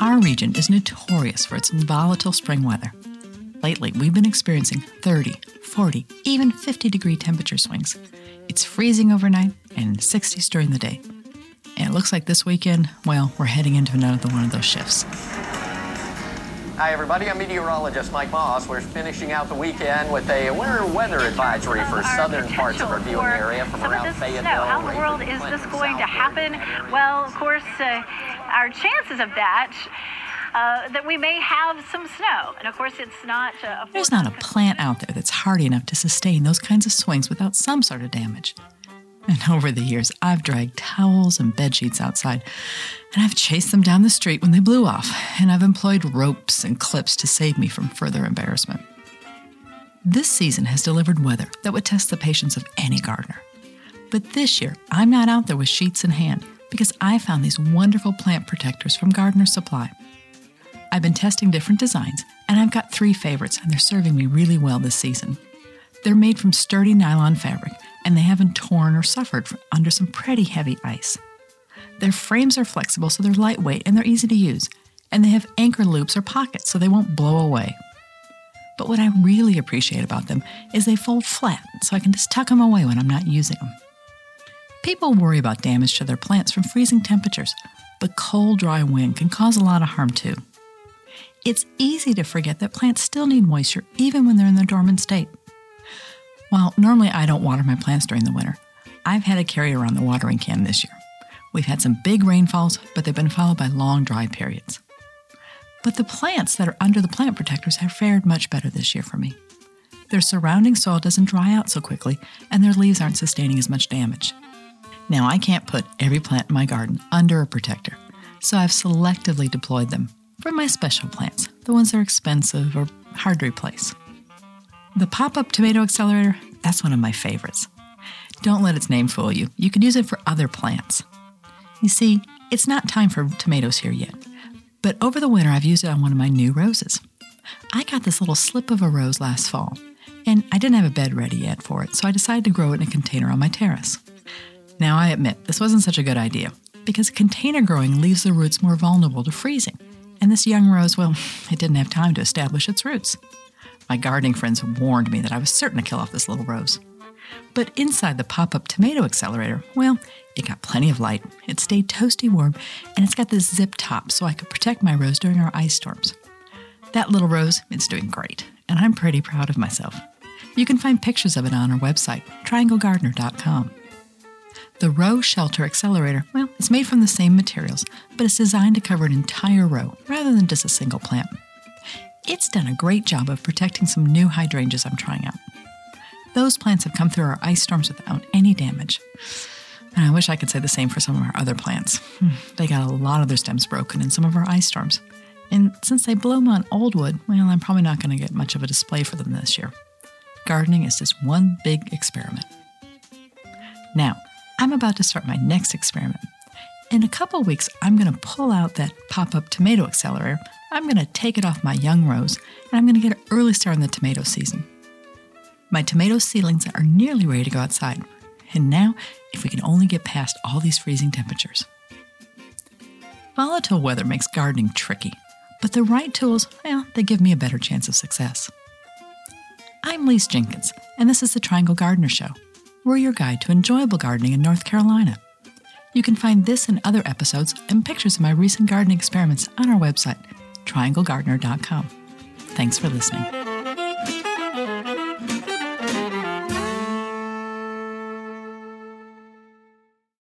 Our region is notorious for its volatile spring weather. Lately, we've been experiencing 30, 40, even 50 degree temperature swings. It's freezing overnight and 60s during the day. And it looks like this weekend, well, we're heading into another one of those shifts. Hi, everybody. I'm meteorologist Mike Moss. We're finishing out the weekend with a winter weather advisory for southern parts of our viewing area from some around of this Fayetteville. snow. How in the world is this going to happen? Well, of course, uh, our chances of that. Uh, that we may have some snow, and of course, it's not. A There's not a plant out there that's hardy enough to sustain those kinds of swings without some sort of damage. And over the years, I've dragged towels and bed sheets outside, and I've chased them down the street when they blew off, and I've employed ropes and clips to save me from further embarrassment. This season has delivered weather that would test the patience of any gardener. But this year, I'm not out there with sheets in hand because I found these wonderful plant protectors from Gardener Supply. I've been testing different designs, and I've got three favorites, and they're serving me really well this season. They're made from sturdy nylon fabric, and they haven't torn or suffered under some pretty heavy ice. Their frames are flexible, so they're lightweight and they're easy to use, and they have anchor loops or pockets so they won't blow away. But what I really appreciate about them is they fold flat, so I can just tuck them away when I'm not using them. People worry about damage to their plants from freezing temperatures, but cold, dry wind can cause a lot of harm too. It's easy to forget that plants still need moisture even when they're in their dormant state. While normally I don't water my plants during the winter, I've had to carry around the watering can this year. We've had some big rainfalls, but they've been followed by long dry periods. But the plants that are under the plant protectors have fared much better this year for me. Their surrounding soil doesn't dry out so quickly, and their leaves aren't sustaining as much damage. Now, I can't put every plant in my garden under a protector, so I've selectively deployed them for my special plants, the ones that are expensive or hard to replace. The pop up tomato accelerator, that's one of my favorites. Don't let its name fool you. You can use it for other plants. You see, it's not time for tomatoes here yet, but over the winter I've used it on one of my new roses. I got this little slip of a rose last fall, and I didn't have a bed ready yet for it, so I decided to grow it in a container on my terrace. Now, I admit this wasn't such a good idea because container growing leaves the roots more vulnerable to freezing, and this young rose, well, it didn't have time to establish its roots. My gardening friends warned me that I was certain to kill off this little rose. But inside the pop up tomato accelerator, well, it got plenty of light, it stayed toasty warm, and it's got this zip top so I could protect my rose during our ice storms. That little rose, it's doing great, and I'm pretty proud of myself. You can find pictures of it on our website, trianglegardener.com. The row shelter accelerator, well, it's made from the same materials, but it's designed to cover an entire row rather than just a single plant. It's done a great job of protecting some new hydrangeas I'm trying out. Those plants have come through our ice storms without any damage. And I wish I could say the same for some of our other plants. Hmm, They got a lot of their stems broken in some of our ice storms. And since they bloom on old wood, well, I'm probably not going to get much of a display for them this year. Gardening is just one big experiment. Now, I'm about to start my next experiment. In a couple weeks, I'm going to pull out that pop up tomato accelerator. I'm going to take it off my young rose, and I'm going to get an early start in the tomato season. My tomato seedlings are nearly ready to go outside. And now, if we can only get past all these freezing temperatures. Volatile weather makes gardening tricky, but the right tools, well, they give me a better chance of success. I'm Lise Jenkins, and this is the Triangle Gardener Show. We're your guide to enjoyable gardening in North Carolina. You can find this and other episodes and pictures of my recent gardening experiments on our website, trianglegardener.com. Thanks for listening.